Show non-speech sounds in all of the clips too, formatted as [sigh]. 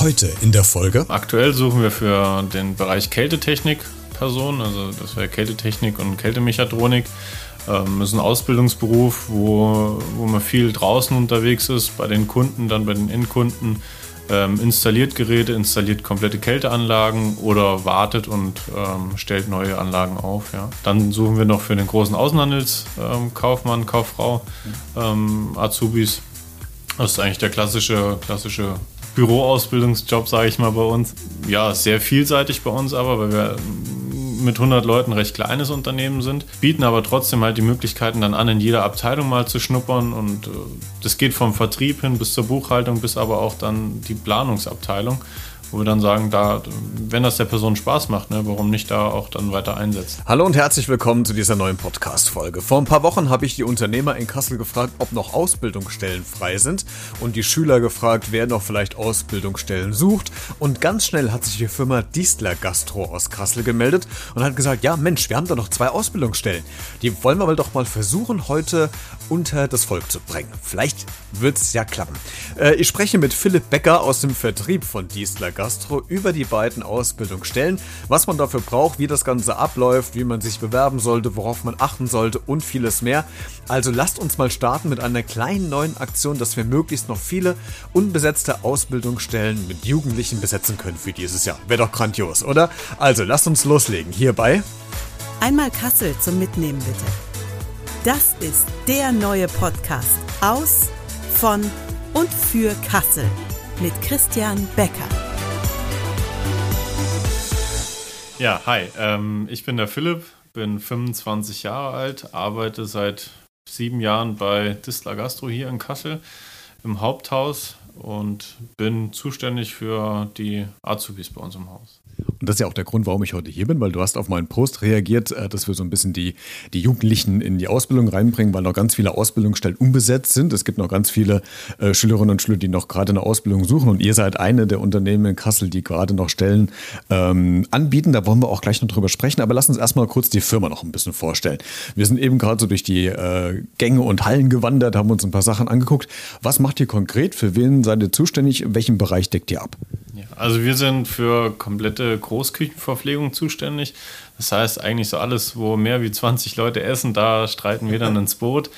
Heute in der Folge. Aktuell suchen wir für den Bereich Kältetechnik Personen, also das wäre Kältetechnik und Kältemechatronik. Ähm, ist ein Ausbildungsberuf, wo, wo man viel draußen unterwegs ist, bei den Kunden, dann bei den Endkunden. Ähm, installiert Geräte, installiert komplette Kälteanlagen oder wartet und ähm, stellt neue Anlagen auf. Ja. Dann suchen wir noch für den großen Außenhandelskaufmann, ähm, Kauffrau, Azubis. Das ist eigentlich der klassische, klassische Büroausbildungsjob, sage ich mal, bei uns. Ja, sehr vielseitig bei uns aber, weil wir mit 100 Leuten recht kleines Unternehmen sind, bieten aber trotzdem halt die Möglichkeiten dann an, in jeder Abteilung mal zu schnuppern und äh, das geht vom Vertrieb hin bis zur Buchhaltung bis aber auch dann die Planungsabteilung wo wir dann sagen, da, wenn das der Person Spaß macht, ne, warum nicht da auch dann weiter einsetzen. Hallo und herzlich willkommen zu dieser neuen Podcast-Folge. Vor ein paar Wochen habe ich die Unternehmer in Kassel gefragt, ob noch Ausbildungsstellen frei sind und die Schüler gefragt, wer noch vielleicht Ausbildungsstellen sucht. Und ganz schnell hat sich die Firma Diesler Gastro aus Kassel gemeldet und hat gesagt, ja Mensch, wir haben da noch zwei Ausbildungsstellen. Die wollen wir mal doch mal versuchen, heute unter das Volk zu bringen. Vielleicht wird es ja klappen. Äh, ich spreche mit Philipp Becker aus dem Vertrieb von Diesler Gastro über die beiden Ausbildungsstellen, was man dafür braucht, wie das Ganze abläuft, wie man sich bewerben sollte, worauf man achten sollte und vieles mehr. Also lasst uns mal starten mit einer kleinen neuen Aktion, dass wir möglichst noch viele unbesetzte Ausbildungsstellen mit Jugendlichen besetzen können für dieses Jahr. Wäre doch grandios, oder? Also lasst uns loslegen. Hierbei. Einmal Kassel zum Mitnehmen bitte. Das ist der neue Podcast aus, von und für Kassel mit Christian Becker. Ja, hi, ähm, ich bin der Philipp, bin 25 Jahre alt, arbeite seit sieben Jahren bei Distler Gastro hier in Kassel im Haupthaus und bin zuständig für die Azubis bei uns im Haus. Und das ist ja auch der Grund, warum ich heute hier bin, weil du hast auf meinen Post reagiert, äh, dass wir so ein bisschen die, die Jugendlichen in die Ausbildung reinbringen, weil noch ganz viele Ausbildungsstellen unbesetzt sind. Es gibt noch ganz viele äh, Schülerinnen und Schüler, die noch gerade eine Ausbildung suchen. Und ihr seid eine der Unternehmen in Kassel, die gerade noch Stellen ähm, anbieten. Da wollen wir auch gleich noch drüber sprechen. Aber lass uns erstmal kurz die Firma noch ein bisschen vorstellen. Wir sind eben gerade so durch die äh, Gänge und Hallen gewandert, haben uns ein paar Sachen angeguckt. Was macht ihr konkret? Für wen seid ihr zuständig? In welchem Bereich deckt ihr ab? Ja, also wir sind für komplette Großküchenverpflegung zuständig. Das heißt eigentlich so alles, wo mehr wie 20 Leute essen, da streiten wir dann [laughs] ins Boot.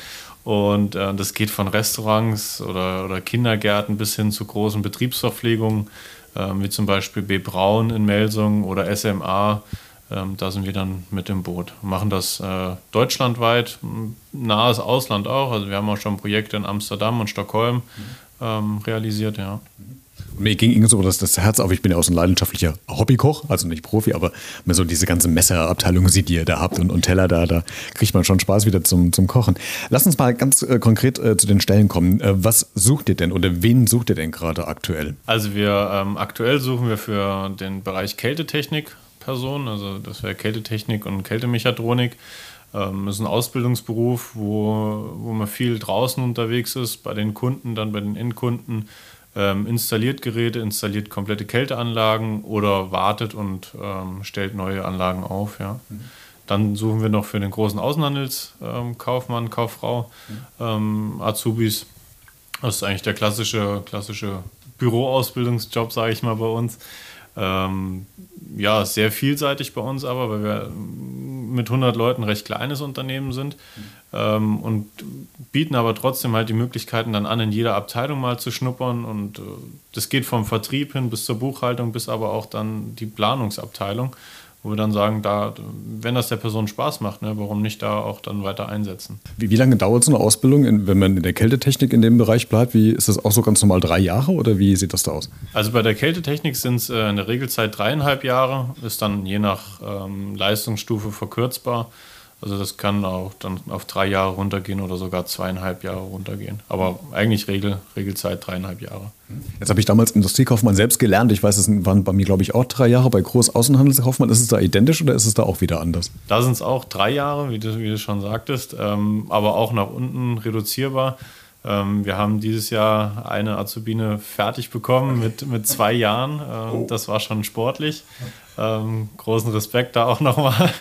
Und äh, das geht von Restaurants oder, oder Kindergärten bis hin zu großen Betriebsverpflegungen, äh, wie zum Beispiel B. Braun in Melsung oder SMA. Ähm, da sind wir dann mit im Boot. Machen das äh, deutschlandweit, nahes Ausland auch. Also wir haben auch schon Projekte in Amsterdam und Stockholm mhm. ähm, realisiert, ja. Mhm mir ging irgendwie so das, das Herz auf. Ich bin ja auch so ein leidenschaftlicher Hobbykoch, also nicht Profi, aber mir so diese ganze Messerabteilung sieht, die ihr da habt und, und Teller da, da kriegt man schon Spaß wieder zum, zum Kochen. Lass uns mal ganz äh, konkret äh, zu den Stellen kommen. Äh, was sucht ihr denn oder wen sucht ihr denn gerade aktuell? Also wir ähm, aktuell suchen wir für den Bereich Kältetechnik Personen, also das wäre Kältetechnik und Kältemechatronik. Ähm, ist ein Ausbildungsberuf, wo, wo man viel draußen unterwegs ist, bei den Kunden, dann bei den Endkunden ähm, installiert Geräte, installiert komplette Kälteanlagen oder wartet und ähm, stellt neue Anlagen auf. Ja. Mhm. Dann suchen wir noch für den großen Außenhandelskaufmann, ähm, Kauffrau, mhm. Ähm, Azubis. Das ist eigentlich der klassische, klassische Büroausbildungsjob, sage ich mal, bei uns. Ähm, ja, sehr vielseitig bei uns aber, weil wir mit 100 Leuten recht kleines Unternehmen sind ähm, und bieten aber trotzdem halt die Möglichkeiten dann an, in jeder Abteilung mal zu schnuppern und äh, das geht vom Vertrieb hin bis zur Buchhaltung bis aber auch dann die Planungsabteilung wo wir dann sagen, da, wenn das der Person Spaß macht, ne, warum nicht da auch dann weiter einsetzen. Wie, wie lange dauert so eine Ausbildung, in, wenn man in der Kältetechnik in dem Bereich bleibt? Wie ist das auch so ganz normal drei Jahre oder wie sieht das da aus? Also bei der Kältetechnik sind es äh, in der Regelzeit dreieinhalb Jahre, ist dann je nach ähm, Leistungsstufe verkürzbar. Also das kann auch dann auf drei Jahre runtergehen oder sogar zweieinhalb Jahre runtergehen. Aber eigentlich Regel, Regelzeit dreieinhalb Jahre. Jetzt habe ich damals Industriekaufmann selbst gelernt. Ich weiß, es waren bei mir, glaube ich, auch drei Jahre. Bei Großaußenhandelskaufmann ist es da identisch oder ist es da auch wieder anders? Da sind es auch drei Jahre, wie du, wie du schon sagtest, ähm, aber auch nach unten reduzierbar. Ähm, wir haben dieses Jahr eine Azubine fertig bekommen mit, mit zwei Jahren. Ähm, das war schon sportlich. Ähm, großen Respekt da auch nochmal.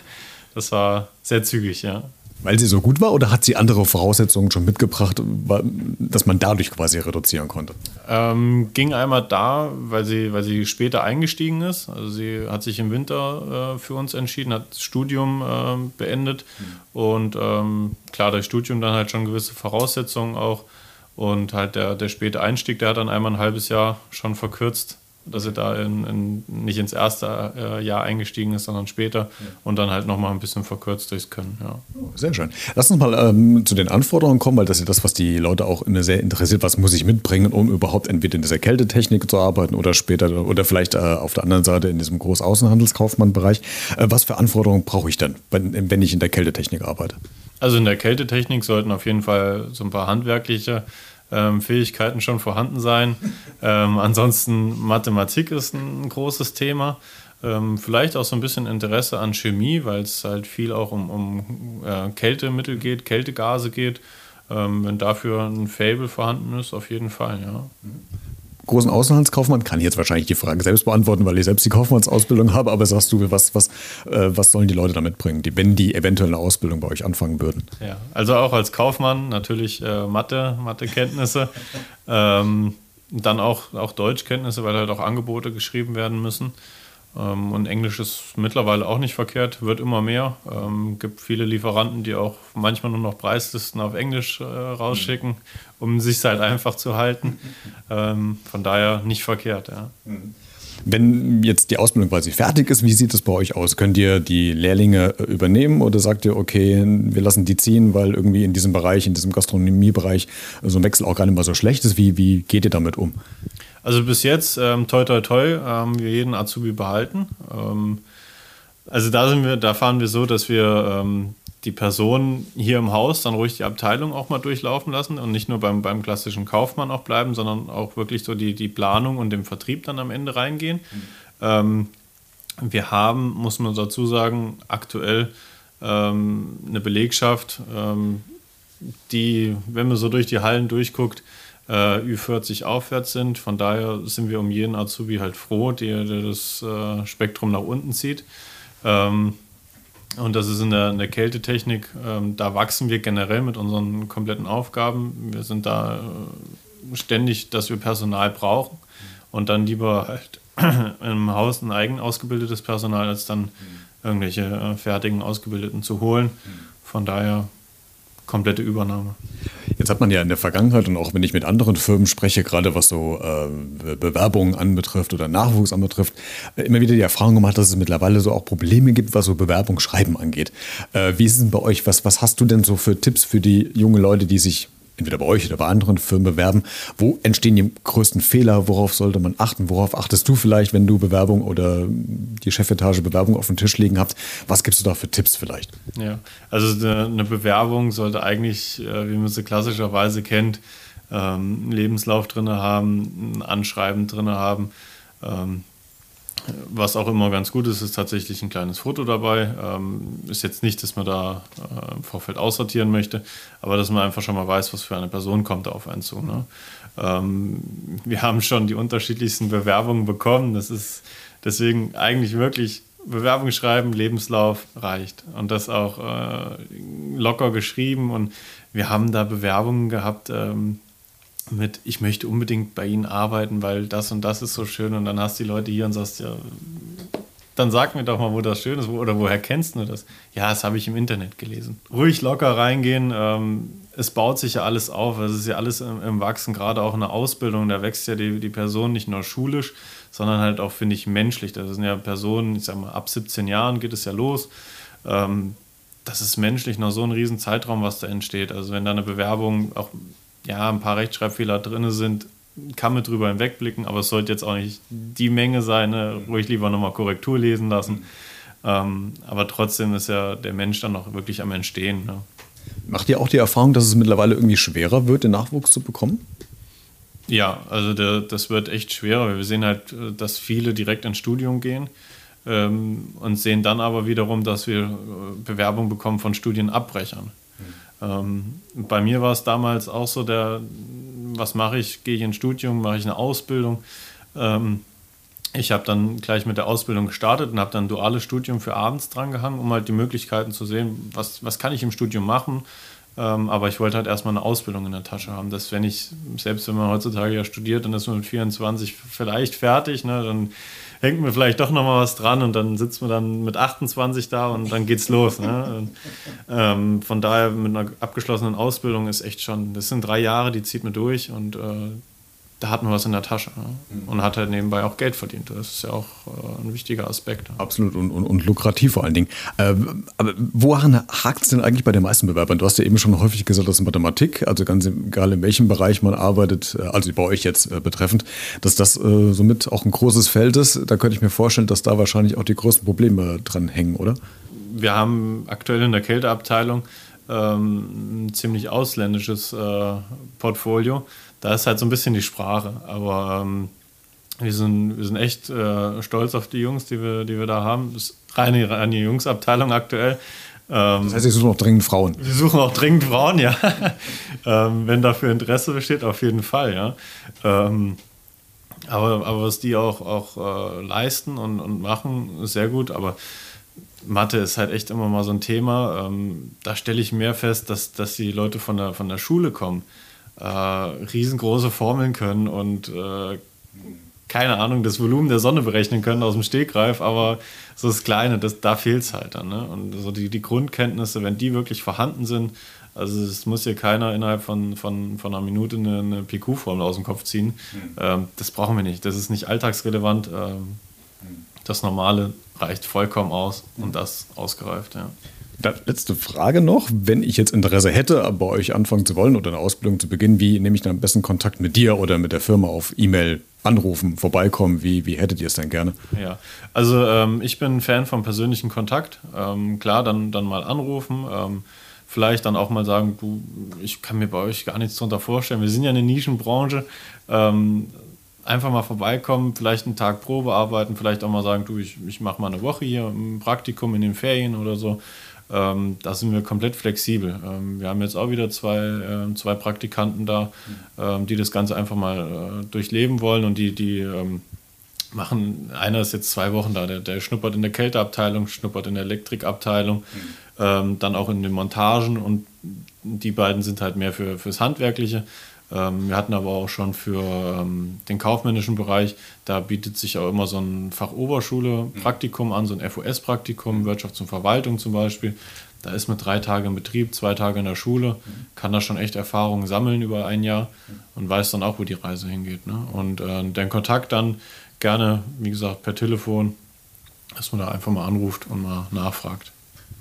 Das war sehr zügig, ja. Weil sie so gut war oder hat sie andere Voraussetzungen schon mitgebracht, dass man dadurch quasi reduzieren konnte? Ähm, ging einmal da, weil sie, weil sie später eingestiegen ist. Also sie hat sich im Winter äh, für uns entschieden, hat das Studium äh, beendet mhm. und ähm, klar, das Studium dann halt schon gewisse Voraussetzungen auch und halt der, der späte Einstieg, der hat dann einmal ein halbes Jahr schon verkürzt dass er da in, in, nicht ins erste äh, Jahr eingestiegen ist, sondern später ja. und dann halt nochmal ein bisschen verkürzt durchs Können. Ja. Sehr schön. Lass uns mal ähm, zu den Anforderungen kommen, weil das ist das, was die Leute auch immer sehr interessiert. Was muss ich mitbringen, um überhaupt entweder in dieser Kältetechnik zu arbeiten oder später oder vielleicht äh, auf der anderen Seite in diesem Großaußenhandelskaufmann-Bereich. Äh, was für Anforderungen brauche ich denn, wenn, wenn ich in der Kältetechnik arbeite? Also in der Kältetechnik sollten auf jeden Fall so ein paar handwerkliche ähm, Fähigkeiten schon vorhanden sein. Ähm, ansonsten Mathematik ist ein großes Thema. Ähm, vielleicht auch so ein bisschen Interesse an Chemie, weil es halt viel auch um, um äh, Kältemittel geht, Kältegase geht. Ähm, wenn dafür ein Fable vorhanden ist, auf jeden Fall, ja großen Außenhandelskaufmann? Kann ich jetzt wahrscheinlich die Frage selbst beantworten, weil ich selbst die Kaufmannsausbildung habe, aber sagst du, was, was, äh, was sollen die Leute da mitbringen, die, wenn die eventuell eine Ausbildung bei euch anfangen würden? Ja, also auch als Kaufmann natürlich äh, Mathe, Mathekenntnisse, ähm, dann auch, auch Deutschkenntnisse, weil halt auch Angebote geschrieben werden müssen. Ähm, und Englisch ist mittlerweile auch nicht verkehrt, wird immer mehr. Ähm, gibt viele Lieferanten, die auch manchmal nur noch Preislisten auf Englisch äh, rausschicken, um sich halt einfach zu halten. Ähm, von daher nicht verkehrt, ja. Wenn jetzt die Ausbildung quasi fertig ist, wie sieht es bei euch aus? Könnt ihr die Lehrlinge äh, übernehmen oder sagt ihr, okay, wir lassen die ziehen, weil irgendwie in diesem Bereich, in diesem Gastronomiebereich so ein Wechsel auch gar nicht mal so schlecht ist? Wie, wie geht ihr damit um? Also bis jetzt, ähm, toi toi toi, haben wir jeden Azubi behalten. Ähm, also da sind wir, da fahren wir so, dass wir ähm, die Person hier im Haus dann ruhig die Abteilung auch mal durchlaufen lassen und nicht nur beim, beim klassischen Kaufmann auch bleiben, sondern auch wirklich so die, die Planung und den Vertrieb dann am Ende reingehen. Mhm. Ähm, wir haben, muss man dazu sagen, aktuell ähm, eine Belegschaft, ähm, die, wenn man so durch die Hallen durchguckt, äh, Ü40 aufwärts sind. Von daher sind wir um jeden Azubi halt froh, der, der das äh, Spektrum nach unten zieht. Ähm, und das ist in der, in der Kältetechnik, ähm, da wachsen wir generell mit unseren kompletten Aufgaben. Wir sind da äh, ständig, dass wir Personal brauchen und dann lieber halt [clears throat] im Haus ein eigen ausgebildetes Personal, als dann irgendwelche äh, fertigen Ausgebildeten zu holen. Von daher komplette Übernahme. Jetzt hat man ja in der Vergangenheit und auch wenn ich mit anderen Firmen spreche, gerade was so äh, Bewerbungen anbetrifft oder Nachwuchs anbetrifft, äh, immer wieder die Erfahrung gemacht, dass es mittlerweile so auch Probleme gibt, was so Bewerbungsschreiben angeht. Äh, wie ist es denn bei euch? Was, was hast du denn so für Tipps für die jungen Leute, die sich entweder bei euch oder bei anderen Firmen bewerben. Wo entstehen die größten Fehler? Worauf sollte man achten? Worauf achtest du vielleicht, wenn du Bewerbung oder die Chefetage Bewerbung auf dem Tisch liegen habt? Was gibst du da für Tipps vielleicht? Ja, also eine Bewerbung sollte eigentlich, äh, wie man sie klassischerweise kennt, ähm, einen Lebenslauf drin haben, ein Anschreiben drin haben. Was auch immer ganz gut ist, ist tatsächlich ein kleines Foto dabei. Ähm, ist jetzt nicht, dass man da äh, im Vorfeld aussortieren möchte, aber dass man einfach schon mal weiß, was für eine Person kommt auf einen zu. Ne? Ähm, wir [laughs] haben schon die unterschiedlichsten Bewerbungen bekommen. Das ist deswegen eigentlich wirklich Bewerbung schreiben, Lebenslauf reicht. Und das auch äh, locker geschrieben. Und wir haben da Bewerbungen gehabt, ähm, mit, ich möchte unbedingt bei Ihnen arbeiten, weil das und das ist so schön und dann hast du die Leute hier und sagst, ja, dann sag mir doch mal, wo das schön ist oder woher kennst du das? Ja, das habe ich im Internet gelesen. Ruhig locker reingehen, ähm, es baut sich ja alles auf, es ist ja alles im, im, Wachsen, gerade auch in der Ausbildung, da wächst ja die, die Person nicht nur schulisch, sondern halt auch, finde ich, menschlich. Das sind ja Personen, ich sag mal, ab 17 Jahren geht es ja los. Ähm, das ist menschlich noch so ein riesen Zeitraum, was da entsteht. Also wenn da eine Bewerbung auch ja, ein paar Rechtschreibfehler drin sind, kann man drüber hinwegblicken, aber es sollte jetzt auch nicht die Menge sein, ne? ruhig lieber nochmal Korrektur lesen lassen. Ähm, aber trotzdem ist ja der Mensch dann noch wirklich am Entstehen. Ne? Macht ihr auch die Erfahrung, dass es mittlerweile irgendwie schwerer wird, den Nachwuchs zu bekommen? Ja, also der, das wird echt schwerer. Wir sehen halt, dass viele direkt ins Studium gehen ähm, und sehen dann aber wiederum, dass wir äh, Bewerbungen bekommen von Studienabbrechern. Ähm, bei mir war es damals auch so, der, was mache ich? Gehe ich ins Studium, mache ich eine Ausbildung? Ähm, ich habe dann gleich mit der Ausbildung gestartet und habe dann duales Studium für abends drangehangen, um halt die Möglichkeiten zu sehen, was, was kann ich im Studium machen. Ähm, aber ich wollte halt erstmal eine Ausbildung in der Tasche haben, dass wenn ich, selbst wenn man heutzutage ja studiert, dann ist man mit 24 vielleicht fertig, ne, dann hängt mir vielleicht doch nochmal was dran und dann sitzt man dann mit 28 da und dann geht's los. Ne? Und, ähm, von daher mit einer abgeschlossenen Ausbildung ist echt schon, das sind drei Jahre, die zieht man durch und äh, da hat man was in der Tasche ne? Mhm. und hat halt nebenbei auch Geld verdient. Das ist ja auch äh, ein wichtiger Aspekt. Absolut und, und, und lukrativ vor allen Dingen. Äh, aber woran hakt es denn eigentlich bei den meisten Bewerbern? Du hast ja eben schon häufig gesagt, dass Mathematik, also ganz egal in welchem Bereich man arbeitet, äh, also bei euch jetzt äh, betreffend, dass das äh, somit auch ein großes Feld ist. Da könnte ich mir vorstellen, dass da wahrscheinlich auch die größten Probleme dran hängen, oder? Wir haben aktuell in der Kälteabteilung ähm, ein ziemlich ausländisches äh, Portfolio da ist halt so ein bisschen die Sprache. Aber ähm, wir, sind, wir sind echt äh, stolz auf die Jungs, die wir, die wir da haben. Das ist reine, reine Jungsabteilung aktuell. Ähm, das heißt, Sie suchen auch dringend Frauen. Wir suchen auch dringend Frauen, ja. [laughs] ähm, wenn dafür Interesse besteht, auf jeden Fall, ja. Ähm, aber, aber was die auch, auch äh, leisten und, und machen, ist sehr gut. Aber Mathe ist halt echt immer mal so ein Thema. Ähm, da stelle ich mehr fest, dass, dass die Leute von der, von der Schule kommen äh, riesengroße Formeln können und äh, keine Ahnung, das Volumen der Sonne berechnen können aus dem Stegreif, aber so das Kleine, das, da fehlt es halt dann. Ne? Und so die, die Grundkenntnisse, wenn die wirklich vorhanden sind, also es muss hier keiner innerhalb von, von, von einer Minute eine, eine PQ-Formel aus dem Kopf ziehen. Mhm. Ähm, das brauchen wir nicht. Das ist nicht alltagsrelevant. Ähm, das Normale reicht vollkommen aus und das ausgereift, ja. Letzte Frage noch. Wenn ich jetzt Interesse hätte, bei euch anfangen zu wollen oder eine Ausbildung zu beginnen, wie nehme ich dann am besten Kontakt mit dir oder mit der Firma auf E-Mail? Anrufen, vorbeikommen, wie, wie hättet ihr es denn gerne? Ja, also ähm, ich bin Fan vom persönlichen Kontakt. Ähm, klar, dann, dann mal anrufen. Ähm, vielleicht dann auch mal sagen, du, ich kann mir bei euch gar nichts darunter vorstellen. Wir sind ja eine Nischenbranche. Ähm, einfach mal vorbeikommen, vielleicht einen Tag Probe arbeiten, vielleicht auch mal sagen, du, ich, ich mache mal eine Woche hier ein Praktikum in den Ferien oder so. Ähm, da sind wir komplett flexibel. Ähm, wir haben jetzt auch wieder zwei, äh, zwei Praktikanten da, ähm, die das Ganze einfach mal äh, durchleben wollen und die, die ähm, machen, einer ist jetzt zwei Wochen da, der, der schnuppert in der Kälteabteilung, schnuppert in der Elektrikabteilung, mhm. dann auch in den Montagen und die beiden sind halt mehr für, fürs Handwerkliche. Ähm, wir hatten aber auch schon für ähm, den kaufmännischen Bereich, da bietet sich auch immer so ein Fachoberschule-Praktikum an, so ein FOS-Praktikum, Wirtschafts- und Verwaltung zum Beispiel. Da ist mit drei Tagen im Betrieb, zwei Tage in der Schule, kann da schon echt Erfahrungen sammeln über ein Jahr und weiß dann auch, wo die Reise hingeht. Ne? Und äh, den Kontakt dann gerne, wie gesagt, per Telefon, dass man da einfach mal anruft und mal nachfragt.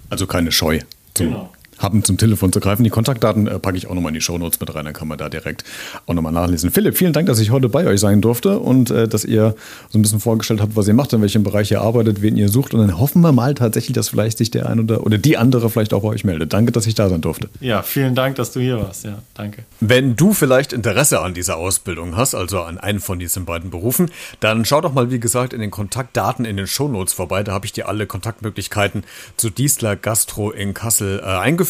Also keine Scheu. Genau haben, zum Telefon zu greifen. Die Kontaktdaten äh, packe ich auch nochmal in die Shownotes mit rein, dann kann man da direkt auch nochmal nachlesen. Philipp, vielen Dank, dass ich heute bei euch sein durfte und äh, dass ihr so ein bisschen vorgestellt habt, was ihr macht, in welchem Bereich ihr arbeitet, wen ihr sucht. Und dann hoffen wir mal tatsächlich, dass vielleicht sich der ein oder, oder die andere vielleicht auch bei euch meldet. Danke, dass ich da sein durfte. Ja, vielen Dank, dass du hier warst. Ja, danke. Wenn du vielleicht Interesse an dieser Ausbildung hast, also an einen von diesen beiden Berufen, dann schau doch mal, wie gesagt, in den Kontaktdaten in den Shownotes vorbei. Da habe ich dir alle Kontaktmöglichkeiten zu Diesler Gastro in Kassel äh, eingefügt.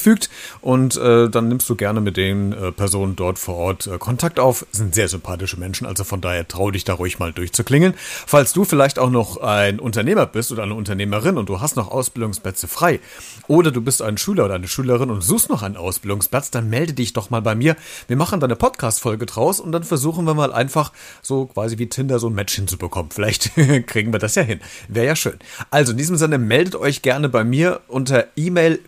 Und und äh, dann nimmst du gerne mit den äh, Personen dort vor Ort äh, Kontakt auf. Sind sehr sympathische Menschen, also von daher trau dich da ruhig mal durchzuklingeln. Falls du vielleicht auch noch ein Unternehmer bist oder eine Unternehmerin und du hast noch Ausbildungsplätze frei oder du bist ein Schüler oder eine Schülerin und suchst noch einen Ausbildungsplatz, dann melde dich doch mal bei mir. Wir machen da eine Podcast-Folge draus und dann versuchen wir mal einfach so quasi wie Tinder so ein Match hinzubekommen. Vielleicht [laughs] kriegen wir das ja hin. Wäre ja schön. Also in diesem Sinne meldet euch gerne bei mir unter E-Mail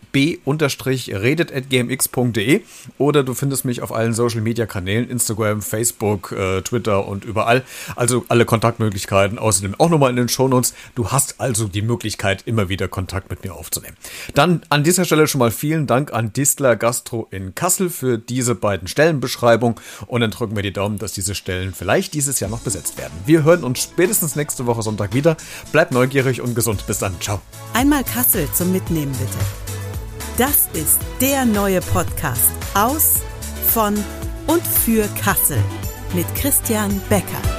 b-redet.gm gmx.de oder du findest mich auf allen Social Media Kanälen, Instagram, Facebook, äh, Twitter und überall. Also alle Kontaktmöglichkeiten. Außerdem auch nochmal in den Shownotes. Du hast also die Möglichkeit, immer wieder Kontakt mit mir aufzunehmen. Dann an dieser Stelle schon mal vielen Dank an Distler Gastro in Kassel für diese beiden Stellenbeschreibungen und dann drücken wir die Daumen, dass diese Stellen vielleicht dieses Jahr noch besetzt werden. Wir hören uns spätestens nächste Woche Sonntag wieder. Bleibt neugierig und gesund. Bis dann. Ciao. Einmal Kassel zum Mitnehmen bitte. Das ist der neue Podcast aus, von und für Kassel mit Christian Becker.